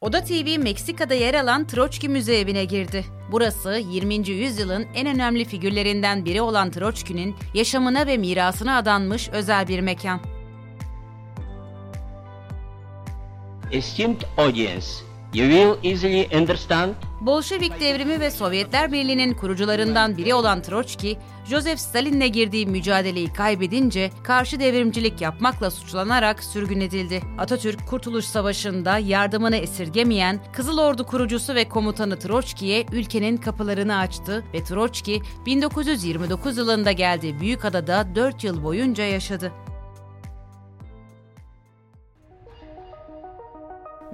Oda TV Meksika'da yer alan Troçki Müze evine girdi. Burası 20. yüzyılın en önemli figürlerinden biri olan Troçki'nin yaşamına ve mirasına adanmış özel bir mekan. Esteemed audience, you will easily understand Bolşevik devrimi ve Sovyetler Birliği'nin kurucularından biri olan Troçki, Joseph Stalin'le girdiği mücadeleyi kaybedince karşı devrimcilik yapmakla suçlanarak sürgün edildi. Atatürk Kurtuluş Savaşı'nda yardımını esirgemeyen Kızıl Ordu kurucusu ve komutanı Troçki'ye ülkenin kapılarını açtı ve Troçki 1929 yılında geldiği Büyükada'da 4 yıl boyunca yaşadı.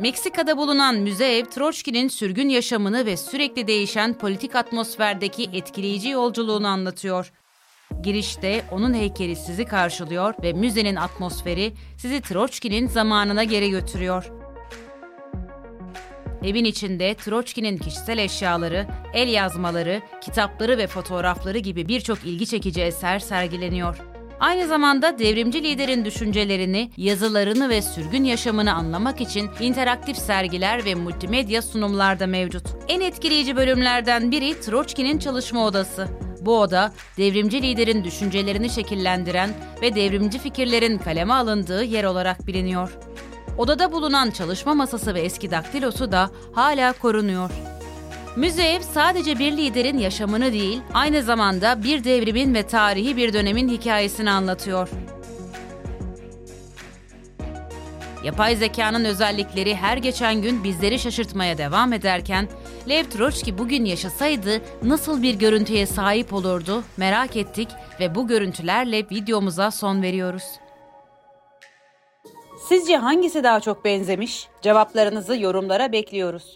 Meksika'da bulunan müze ev Troçki'nin sürgün yaşamını ve sürekli değişen politik atmosferdeki etkileyici yolculuğunu anlatıyor. Girişte onun heykeli sizi karşılıyor ve müzenin atmosferi sizi Troçki'nin zamanına geri götürüyor. Evin içinde Troçki'nin kişisel eşyaları, el yazmaları, kitapları ve fotoğrafları gibi birçok ilgi çekici eser sergileniyor. Aynı zamanda devrimci liderin düşüncelerini, yazılarını ve sürgün yaşamını anlamak için interaktif sergiler ve multimedya sunumlar da mevcut. En etkileyici bölümlerden biri Troçki'nin çalışma odası. Bu oda, devrimci liderin düşüncelerini şekillendiren ve devrimci fikirlerin kaleme alındığı yer olarak biliniyor. Odada bulunan çalışma masası ve eski daktilosu da hala korunuyor. Müze ev sadece bir liderin yaşamını değil, aynı zamanda bir devrimin ve tarihi bir dönemin hikayesini anlatıyor. Yapay zekanın özellikleri her geçen gün bizleri şaşırtmaya devam ederken, Lev Troçki bugün yaşasaydı nasıl bir görüntüye sahip olurdu merak ettik ve bu görüntülerle videomuza son veriyoruz. Sizce hangisi daha çok benzemiş? Cevaplarınızı yorumlara bekliyoruz.